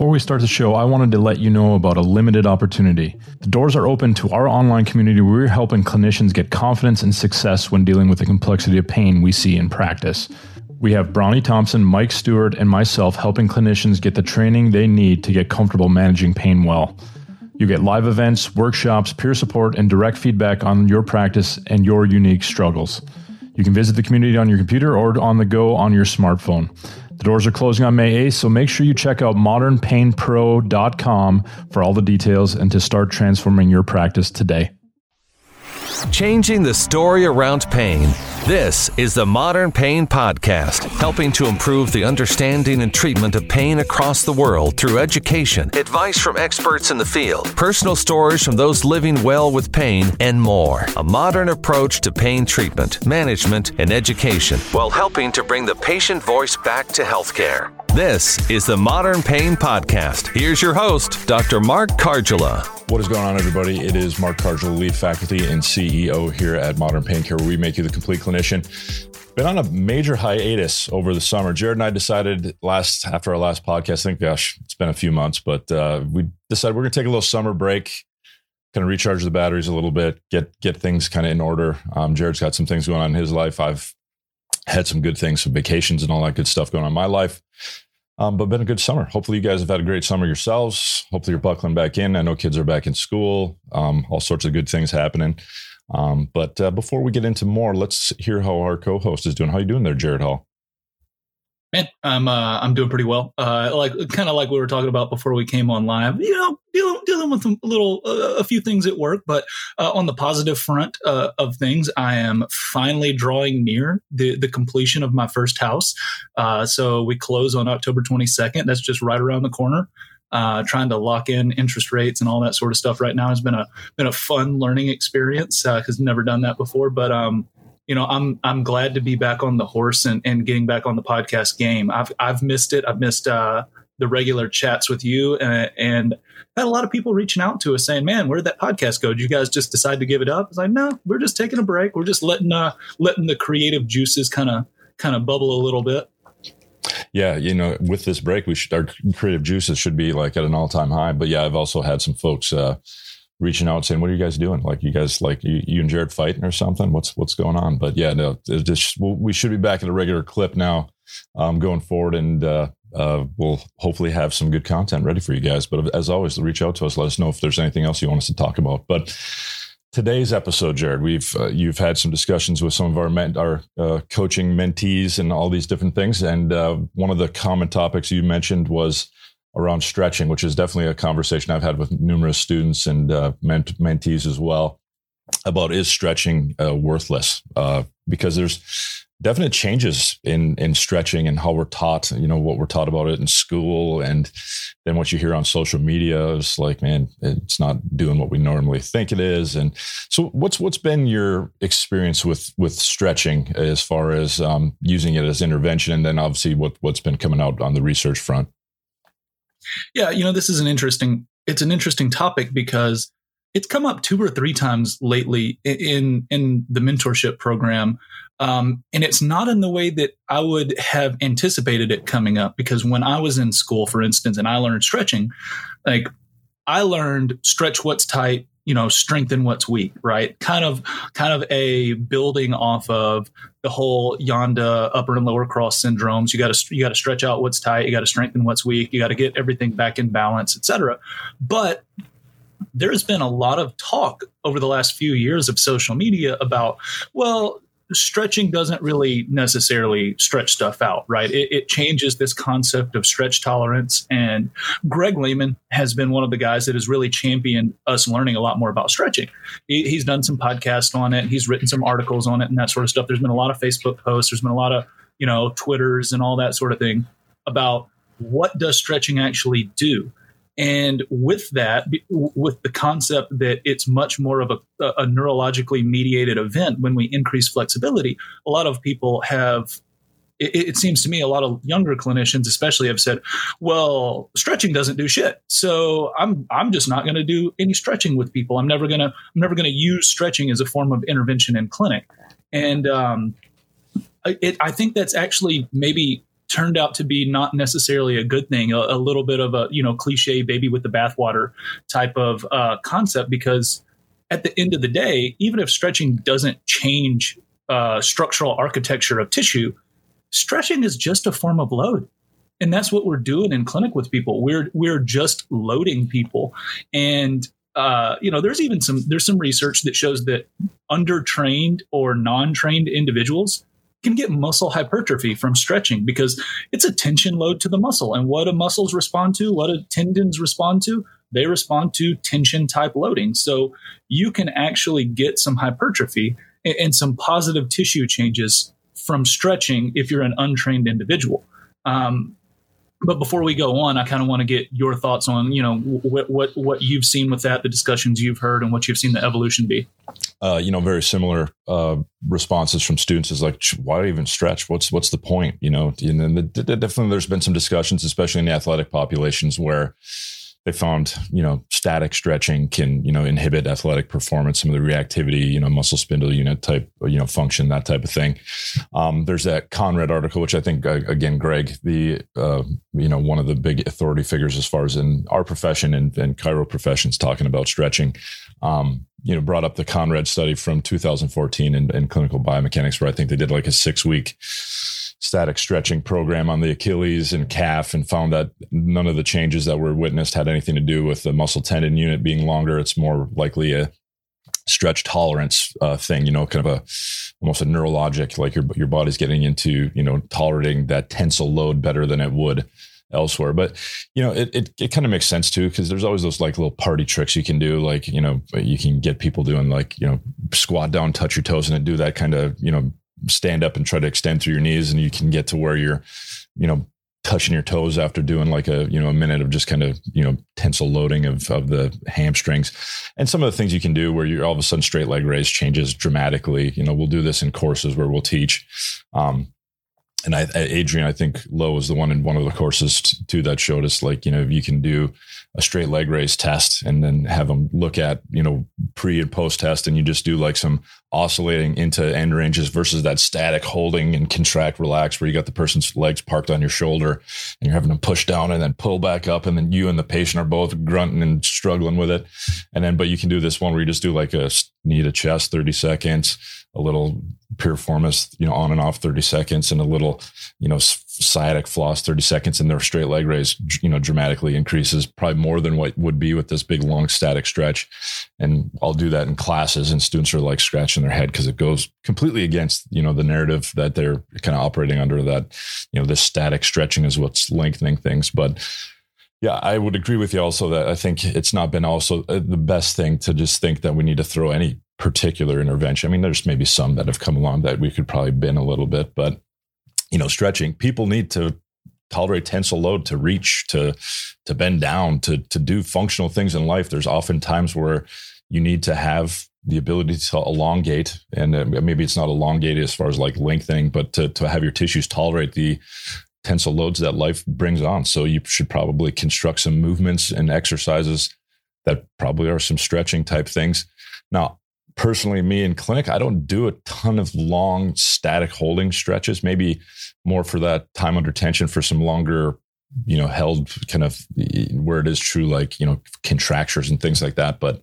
Before we start the show, I wanted to let you know about a limited opportunity. The doors are open to our online community where we're helping clinicians get confidence and success when dealing with the complexity of pain we see in practice. We have Bronnie Thompson, Mike Stewart, and myself helping clinicians get the training they need to get comfortable managing pain well. You get live events, workshops, peer support, and direct feedback on your practice and your unique struggles. You can visit the community on your computer or on the go on your smartphone. The doors are closing on May 8th, so make sure you check out modernpainpro.com for all the details and to start transforming your practice today. Changing the story around pain. This is the Modern Pain Podcast, helping to improve the understanding and treatment of pain across the world through education, advice from experts in the field, personal stories from those living well with pain, and more. A modern approach to pain treatment, management, and education while helping to bring the patient voice back to healthcare. This is the Modern Pain Podcast. Here's your host, Dr. Mark Kargela. What is going on, everybody? It is Mark Kargela, lead faculty and CEO here at Modern Pain Care, where we make you the complete clinician. Been on a major hiatus over the summer. Jarod and I decided last after our last podcast, I think, gosh, it's been a few months, but uh, we decided we're going to take a little summer break, kind of recharge the batteries a little bit, get get things kind of in order. Um, Jarod's got some things going on in his life. I've had some good things, some vacations and all that good stuff going on in my life. Um, but been a good summer. Hopefully, you guys have had a great summer yourselves. Hopefully, you're buckling back in. I know kids are back in school. Um, all sorts of good things happening. Um, but uh, before we get into more, let's hear how our co-host is doing. How are you doing there, Jarod Hall? Man, I'm uh, I'm doing pretty well. Uh, like kind of like we were talking about before we came on live. You know, dealing dealing with a little uh, a few things at work, but uh, on the positive front uh, of things, I am finally drawing near the the completion of my first house. Uh, so we close on October 22nd. That's just right around the corner. Trying to lock in interest rates and all that sort of stuff right now has been a been a fun learning experience because never done that before. But um, you know, I'm I'm glad to be back on the horse and, and getting back on the podcast game. I've I've missed it. I've missed uh, the regular chats with you, and, and had a lot of people reaching out to us saying, "Man, where did that podcast go? Did you guys just decide to give it up?" I was like, "No, we're just taking a break. We're just letting uh, letting the creative juices kind of kind of bubble a little bit." Yeah, you know, with this break, we should our creative juices should be like at an all time high. But yeah, I've also had some folks. Uh, reaching out saying, "What are you guys doing? Like, you guys like you, you and Jarod fighting or something? What's what's going on?" But yeah, no, just we should be back at a regular clip now, um, going forward, and uh, uh, we'll hopefully have some good content ready for you guys. But as always, reach out to us. Let us know if there's anything else you want us to talk about. But today's episode, Jarod, we've uh, you've had some discussions with some of our men, our uh, coaching mentees and all these different things, and uh, one of the common topics you mentioned was around stretching, which is definitely a conversation I've had with numerous students and uh, ment- mentees as well about is stretching uh, worthless? Uh, because there's definite changes in in stretching and how we're taught. You know what we're taught about it in school, and then what you hear on social media is like, man, it's not doing what we normally think it is. And so, what's what's been your experience with with stretching as far as um, using it as intervention, and then obviously what what's been coming out on the research front? Yeah, you know, this is an interesting it's an interesting topic because it's come up two or three times lately in in the mentorship program. Um, and it's not in the way that I would have anticipated it coming up because when I was in school, for instance, and I learned stretching, like I learned stretch what's tight, you know strengthen what's weak right? Kind of kind of a building off of the whole Janda upper and lower cross syndromes. You got to you got to stretch out what's tight you got to strengthen what's weak you got to get everything back in balance etc but there's been a lot of talk over the last few years of social media about well stretching doesn't really necessarily stretch stuff out, right? It, it, changes this concept of stretch tolerance. And Greg Lehman has been one of the guys that has really championed us learning a lot more about stretching. He, he's done some podcasts on it. He's written some articles on it and that sort of stuff. There's been a lot of Facebook posts. There's been a lot of, you know, Twitters and all that sort of thing about what does stretching actually do and with that, with the concept that it's much more of a, a, neurologically mediated event when we increase flexibility, a lot of people have. It, seems to me a lot of younger clinicians, especially, have said, "Well, stretching doesn't do shit, so I'm I'm just not going to do any stretching with people. I'm never gonna I'm never gonna use stretching as a form of intervention in clinic." And um, it, I think that's actually maybe turned out to be not necessarily a good thing, a, a little bit of a you know cliche baby with the bathwater type of uh, concept because at the end of the day, even if stretching doesn't change uh, structural architecture of tissue, stretching is just a form of load. And that's what we're doing in clinic with people. We're we're just loading people, and uh, you know, there's even some there's some research that shows that undertrained or non-trained individuals can get muscle hypertrophy from stretching because it's a tension load to the muscle. And what do muscles respond to? What do tendons respond to? They respond to tension type loading. So you can actually get some hypertrophy and, and some positive tissue changes from stretching if you're an untrained individual. Um, but before we go on, I kind of want to get your thoughts on you know what what what you've seen with that, the discussions you've heard, and what you've seen the evolution be. Uh, you know, very similar uh, responses from students is like, why even stretch? What's what's the point? You know, and then the, the, definitely there's been some discussions, especially in the athletic populations, where they found you know static stretching can you know inhibit athletic performance some of the reactivity you know muscle spindle unit type you know function that type of thing. Um, there's that Konrad article which i think uh, again greg the uh, you know one of the big authority figures as far as in our profession and, and chiro professions talking about stretching. Um, you know brought up the Konrad study from 2014 in, in clinical biomechanics where i think they did like a six week static stretching program on the Achilles and calf and found that none of the changes that were witnessed had anything to do with the muscle tendon unit being longer. It's more likely a stretch tolerance uh, thing, you know, kind of a almost a neurologic, like your your body's getting into, you know, tolerating that tensile load better than it would elsewhere. But you know, it it, it kind of makes sense too because there's always those like little party tricks you can do. Like you know, you can get people doing like you know squat down, touch your toes, and do that kind of you know stand up and try to extend through your knees and you can get to where you're, you know, touching your toes after doing like a, you know, a minute of just kind of, you know, tensile loading of, of the hamstrings and some of the things you can do where you're all of a sudden straight leg raise changes dramatically. You know, we'll do this in courses where we'll teach, um, and I, Adrian, I think Louw was the one in one of the courses too that showed us like, you know, you can do a straight leg raise test and then have them look at, you know, pre and post test and you just do like some oscillating into end ranges versus that static holding and contract, relax, where you got the person's legs parked on your shoulder and you're having them push down and then pull back up. And then you and the patient are both grunting and struggling with it. And then, but you can do this one where you just do like a knee to chest, 30 seconds, a little piriformis, you know, on and off 30 seconds and a little, you know, sciatic floss 30 seconds and their straight leg raise, you know, dramatically increases probably more than what would be with this big long static stretch. And I'll do that in classes and students are like scratching their head because it goes completely against, you know, the narrative that they're kind of operating under that, you know, this static stretching is what's lengthening things. But yeah, I would agree with you also that I think it's not been also uh, the best thing to just think that we need to throw any particular intervention. I mean, there's maybe some that have come along that we could probably bin a little bit, but you know, stretching, people need to tolerate tensile load to reach, to to bend down, to to do functional things in life. There's often times where you need to have the ability to elongate, and uh, maybe it's not elongated as far as like lengthening, but to to have your tissues tolerate the tensile loads that life brings on. So you should probably construct some movements and exercises that probably are some stretching type things. Now, personally, me in clinic, I don't do a ton of long static holding stretches, maybe more for that time under tension for some longer, you know, held kind of where it is true, like, you know, contractures and things like that. But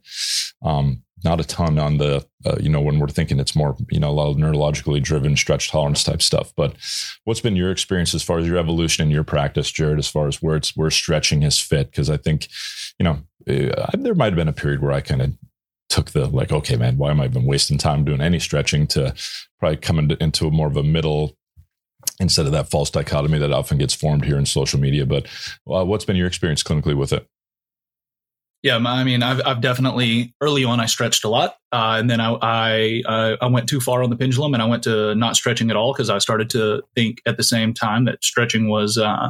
um, not a ton on the, uh, you know, when we're thinking it's more, you know, a lot of neurologically driven stretch tolerance type stuff. But what's been your experience as far as your evolution in your practice, Jarod, as far as where it's, where stretching has fit? Because I think, you know, uh, there might have been a period where I kind of took the like, okay, man, why am I even wasting time doing any stretching to probably come into, into a more of a middle instead of that false dichotomy that often gets formed here in social media. But uh, what's been your experience clinically with it? Yeah, I mean, I've, I've definitely early on I stretched a lot, uh, and then I I, uh, I went too far on the pendulum, and I went to not stretching at all because I started to think at the same time that stretching was uh,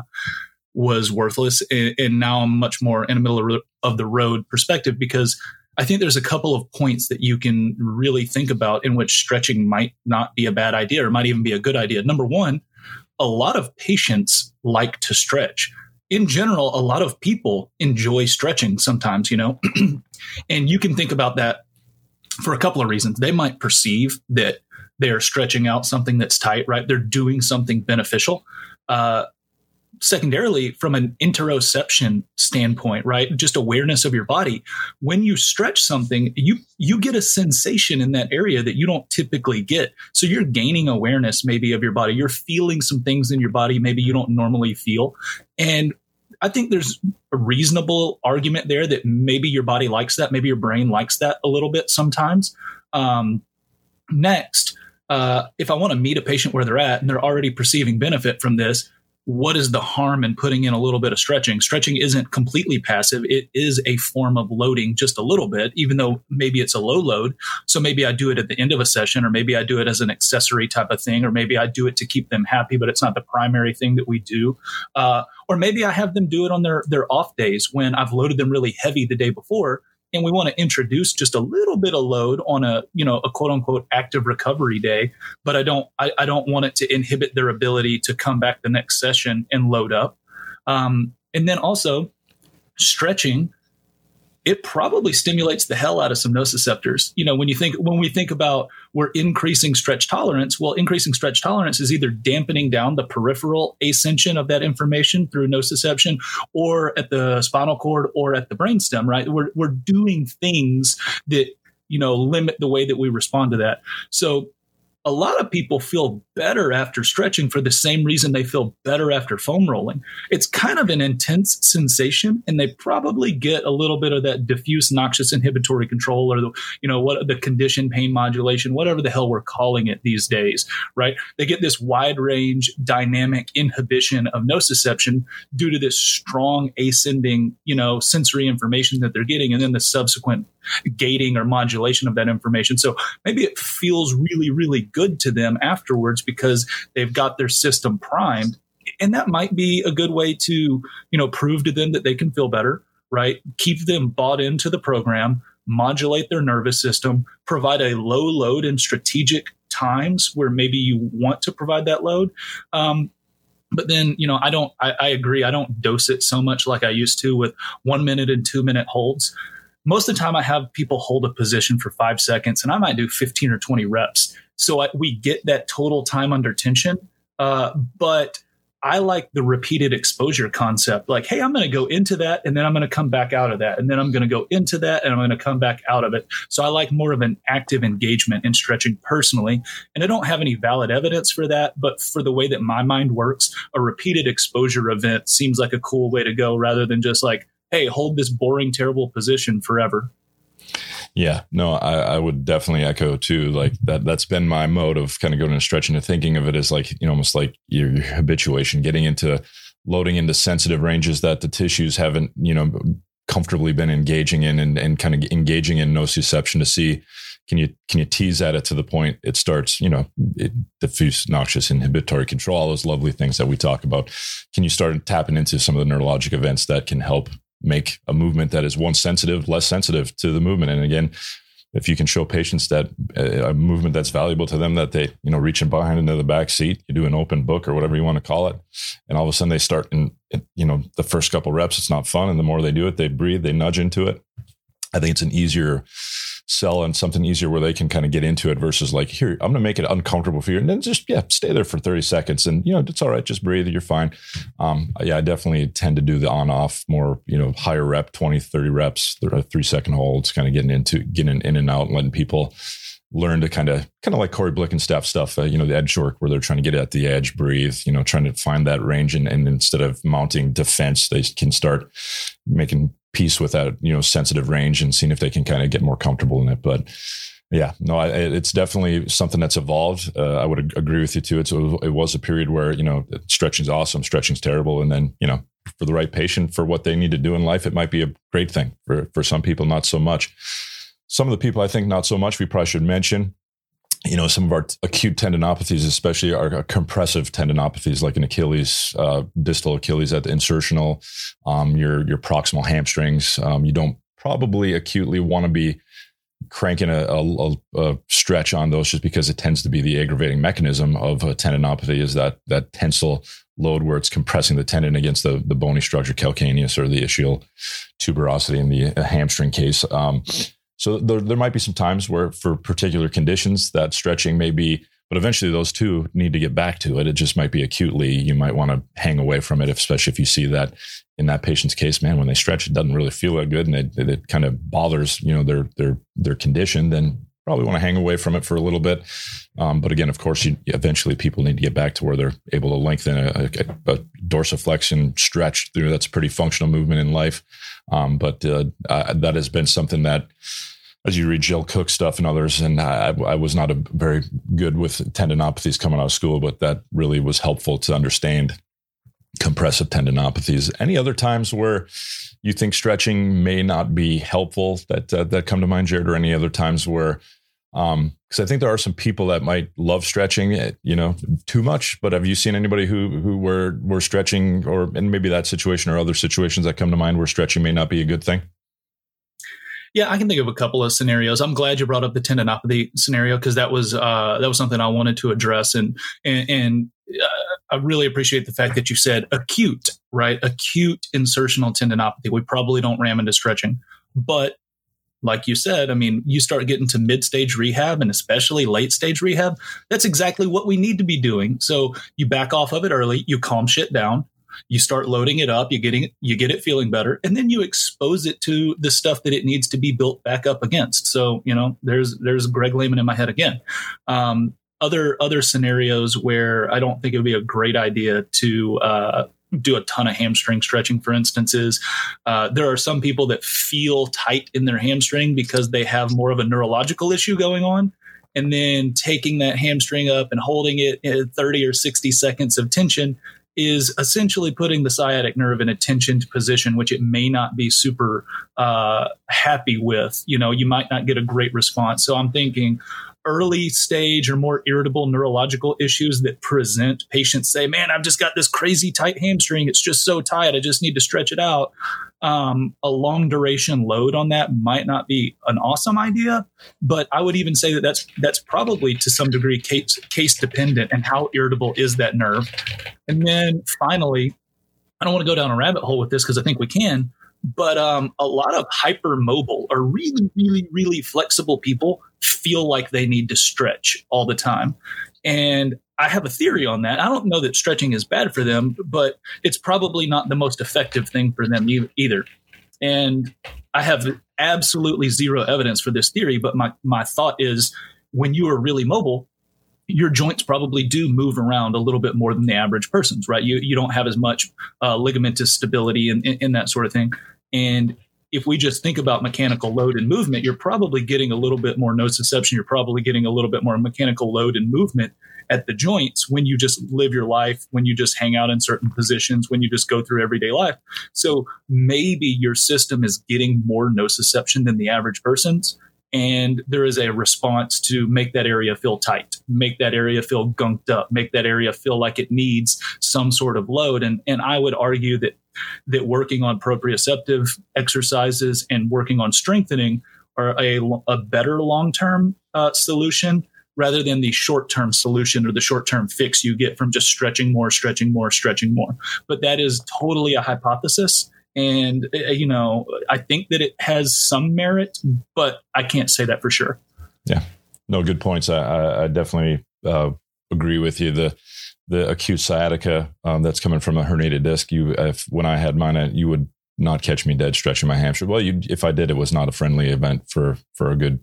was worthless, and, and, now I'm much more in the middle of the road perspective because I think there's a couple of points that you can really think about in which stretching might not be a bad idea or might even be a good idea. Number one, a lot of patients like to stretch in general, a lot of people enjoy stretching sometimes, you know, and you can think about that for a couple of reasons. They might perceive that they're stretching out something that's tight, right? They're doing something beneficial. Uh, secondarily from an interoception standpoint right just awareness of your body when you stretch something you you get a sensation in that area that you don't typically get. So you're gaining awareness maybe of your body. You're feeling some things in your body maybe you don't normally feel. And I think there's a reasonable argument there that maybe your body likes that, maybe your brain likes that a little bit sometimes. Um, next, uh, if I want to meet a patient where they're at and they're already perceiving benefit from this, what is the harm in putting in a little bit of stretching? Stretching isn't completely passive. It is a form of loading just a little bit, even though maybe it's a low load. So maybe I do it at the end of a session, or maybe I do it as an accessory type of thing, or maybe I do it to keep them happy, but it's not the primary thing that we do. Uh, or maybe I have them do it on their, their off days when I've loaded them really heavy the day before and we want to introduce just a little bit of load on a you know a quote unquote active recovery day but i don't i, I don't want it to inhibit their ability to come back the next session and load up. Um, and then also stretching it probably stimulates the hell out of some nociceptors. You know, when you think when we think about we're increasing stretch tolerance, well, increasing stretch tolerance is either dampening down the peripheral ascension of that information through nociception, or at the spinal cord, or at the brainstem. Right? We're we're doing things that you know limit the way that we respond to that. So a lot of people feel better after stretching for the same reason they feel better after foam rolling. It's kind of an intense sensation, and they probably get a little bit of that diffuse noxious inhibitory control or the, you know, what the condition pain modulation, whatever the hell we're calling it these days, right? They get this wide range dynamic inhibition of nociception due to this strong ascending, you know, sensory information that they're getting, and then the subsequent gating or modulation of that information. So maybe it feels really, really good to them afterwards because they've got their system primed. And that might be a good way to, you know, prove to them that they can feel better, right? Keep them bought into the program, modulate their nervous system, provide a low load in strategic times where maybe you want to provide that load. Um, but then you know i don't I, I, agree i don't dose it so much like i used to with one minute and two minute holds most of the time I have people hold a position for five seconds and I might do 15 or 20 reps. So I, we get that total time under tension. Uh, but I like the repeated exposure concept. Like, hey, I'm going to go into that and then I'm going to come back out of that. And then I'm going to go into that and I'm going to come back out of it. So I like more of an active engagement in stretching personally. And I don't have any valid evidence for that. But for the way that my mind works, a repeated exposure event seems like a cool way to go rather than just like, hey, hold this boring, terrible position forever. Yeah, no, I, I, would definitely echo too. Like mm-hmm. that, that's been my mode of kind of going and stretching and thinking of it as like, you know, almost like your, your habituation, getting into loading into sensitive ranges that the tissues haven't, you know, comfortably been engaging in and, and kind of engaging in nociception to see can you can you tease at it to the point it starts you know it, diffuse noxious inhibitory control all those lovely things that we talk about can you start tapping into some of the neurologic events that can help make a movement that is one sensitive, less sensitive to the movement. And again, if you can show patients that uh, a movement that's valuable to them, that they, you know, reaching behind into the back seat, you do an open book or whatever you want to call it. And all of a sudden they start in, you know, the first couple reps, it's not fun. And the more they do it, they breathe, they nudge into it. I think it's an easier sell on something easier where they can kind of get into it versus like, here, I'm going to make it uncomfortable for you. And then just, yeah, stay there for 30 seconds and, you know, it's all right. Just breathe. You're fine. Um, yeah, I definitely tend to do the on off more, you know, higher rep, 20, 30 reps, three second holds, kind of getting into, getting in and out and letting people learn to kind of kind of like Cory Blickenstaff stuff, uh, you know, the edge work where they're trying to get at the edge, breathe, you know, trying to find that range, and, and instead of mounting defense, they can start making peace with that, you know, sensitive range and seeing if they can kind of get more comfortable in it. But yeah, no, I, it's definitely something that's evolved. Uh, I would agree with you too. It's, it was a period where, you know, stretching's awesome, stretching's terrible. And then, you know, for the right patient, for what they need to do in life, it might be a great thing. For, for some people, not so much. Some of the people I think not so much, we probably should mention you know, some of our acute tendinopathies, especially our compressive tendinopathies, like an Achilles, uh, distal Achilles at the insertional, um, your your proximal hamstrings. Um, you don't probably acutely want to be cranking a, a, a, stretch on those just because it tends to be the aggravating mechanism of a tendinopathy is that that tensile load where it's compressing the tendon against the, the bony structure calcaneus or the ischial tuberosity in the hamstring case. Um, so there, there might be some times where, for particular conditions, that stretching may be but eventually those two need to get back to it. It just might be acutely, you might want to hang away from it, especially if you see that in that patient's case, man, when they stretch, it doesn't really feel that good and it, it kind of bothers, you know, their, their, their condition, then probably want to hang away from it for a little bit. Um, but again, of course, you, eventually people need to get back to where they're able to lengthen a, a, a dorsiflexion stretch through. That's a pretty functional movement in life. Um, but uh, that has been something that, as you read Jill Cook stuff and others, and I, I, was not a very good with tendinopathies coming out of school, but that really was helpful to understand compressive tendinopathies. Any other times where you think stretching may not be helpful that uh, that come to mind, Jarod, or any other times where because um, I think there are some people that might love stretching, eh, you know, too much. But have you seen anybody who who were were stretching, or and maybe that situation or other situations that come to mind where stretching may not be a good thing? Yeah, I can think of a couple of scenarios. I'm glad you brought up the tendinopathy scenario because that was uh, that was something I wanted to address, and and, and uh, I really appreciate the fact that you said acute, right? Acute insertional tendinopathy. We probably don't ram into stretching, but like you said, I mean, you start getting to mid stage rehab and especially late stage rehab, that's exactly what we need to be doing. So you back off of it early, you calm shit down, you start loading it up, you getting you get it feeling better, and then you expose it to the stuff that it needs to be built back up against. So, you know, there's there's Greg Lehman in my head again. Um, other other scenarios where I don't think it would be a great idea to uh, do a ton of hamstring stretching, for instance, is uh, there are some people that feel tight in their hamstring because they have more of a neurological issue going on. And then taking that hamstring up and holding it in 30 or 60 seconds of tension is essentially putting the sciatic nerve in a tensioned position, which it may not be super uh, happy with. You know, you might not get a great response. So I'm thinking, early stage or more irritable neurological issues that present, patients say, Man, I've just got this crazy tight hamstring. It's just so tight. I just need to stretch it out. Um, a long duration load on that might not be an awesome idea, but I would even say that that's that's probably to some degree case case dependent and how irritable is that nerve. And then finally, I don't want to go down a rabbit hole with this because I think we can, but um, a lot of hypermobile or really, really, really flexible people feel like they need to stretch all the time. And I have a theory on that. I don't know that stretching is bad for them, but it's probably not the most effective thing for them either. And I have absolutely zero evidence for this theory, but my, my thought is when you are really mobile, your joints probably do move around a little bit more than the average person's, right? You, you don't have as much uh, ligamentous stability and, and, and that sort of thing. And if we just think about mechanical load and movement, you're probably getting a little bit more nociception. You're probably getting a little bit more mechanical load and movement at the joints when you just live your life, when you just hang out in certain positions, when you just go through everyday life. So maybe your system is getting more nociception than the average person's. And there is a response to make that area feel tight, make that area feel gunked up, make that area feel like it needs some sort of load. And, and I would argue that that working on proprioceptive exercises and working on strengthening are a, a better long term uh, solution rather than the short term solution or the short term fix you get from just stretching more, stretching more, stretching more. But that is totally a hypothesis. And, uh, you know, I think that it has some merit, but I can't say that for sure. Yeah. No, good points. I, I definitely uh, agree with you. The, the acute sciatica um, that's coming from a herniated disc. You, if when I had mine, you would not catch me dead stretching my hamstring. Well, you, if I did, it was not a friendly event for for a good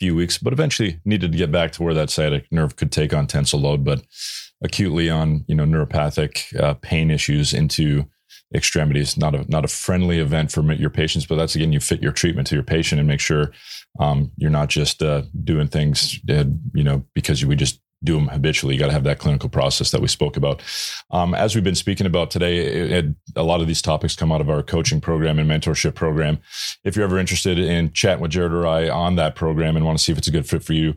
few weeks, but eventually needed to get back to where that sciatic nerve could take on tensile load, but acutely on you know neuropathic uh, pain issues into extremities. Not a not a friendly event for your patients, but that's again you fit your treatment to your patient and make sure um, you're not just uh, doing things uh, you know because we just do them habitually. You got to have that clinical process that we spoke about. Um, as we've been speaking about today, it, it, a lot of these topics come out of our coaching program and mentorship program. If you're ever interested in chatting with Jarod or I on that program and want to see if it's a good fit for you,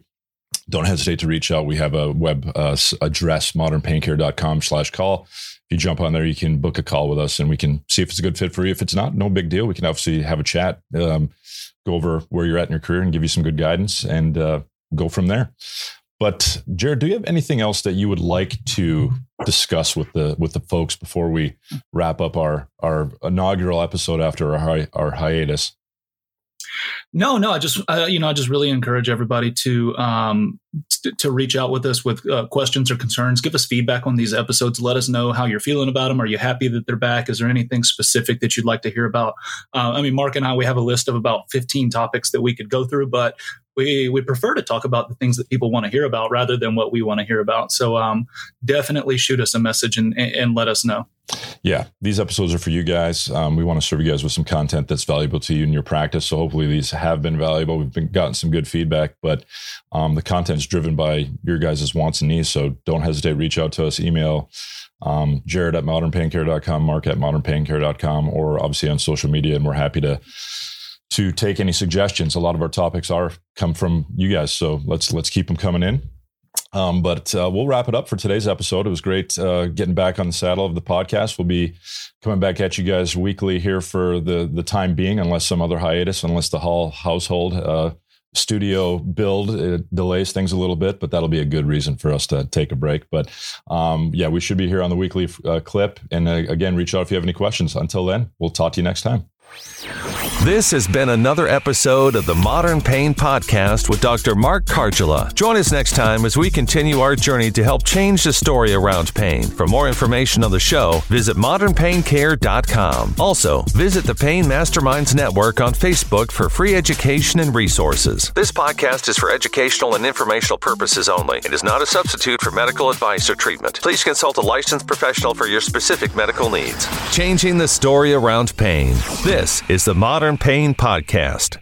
don't hesitate to reach out. We have a web uh, address, modernpaincare.com slash call. If you jump on there, you can book a call with us and we can see if it's a good fit for you. If it's not, no big deal. We can obviously have a chat, um, go over where you're at in your career and give you some good guidance and uh, go from there. But Jarod, do you have anything else that you would like to discuss with the with the folks before we wrap up our our inaugural episode after our hi, our hiatus? No, no, I just uh, you know I just really encourage everybody to um, to, to reach out with us with uh, questions or concerns. Give us feedback on these episodes. Let us know how you're feeling about them. Are you happy that they're back? Is there anything specific that you'd like to hear about? Uh, I mean, Mark and I we have a list of about 15 topics that we could go through, but we we prefer to talk about the things that people want to hear about rather than what we want to hear about. So um, definitely shoot us a message and, and let us know. Yeah, these episodes are for you guys. Um, we want to serve you guys with some content that's valuable to you in your practice. So hopefully these have been valuable. We've been gotten some good feedback, but um, the content's driven by your guys' wants and needs. So don't hesitate. Reach out to us. Email um, Jarod at modernpaincare.com, Mark at modernpaincare.com, or obviously on social media. And we're happy to to take any suggestions. A lot of our topics are come from you guys, so let's let's keep them coming in. Um, but uh, we'll wrap it up for today's episode. It was great uh, getting back on the saddle of the podcast. We'll be coming back at you guys weekly here for the the time being, unless some other hiatus, unless the whole household uh, studio build it delays things a little bit, but that'll be a good reason for us to take a break. But um, yeah, we should be here on the weekly uh, clip. And uh, again, reach out if you have any questions. Until then, we'll talk to you next time. This has been another episode of the Modern Pain Podcast with Dr. Mark Kargela. Join us next time as we continue our journey to help change the story around pain. For more information on the show, visit modernpaincare.com. Also, visit the Pain Masterminds Network on Facebook for free education and resources. This podcast is for educational and informational purposes only. It is not a substitute for medical advice or treatment. Please consult a licensed professional for your specific medical needs. Changing the story around pain. This is the Modern Pain Podcast.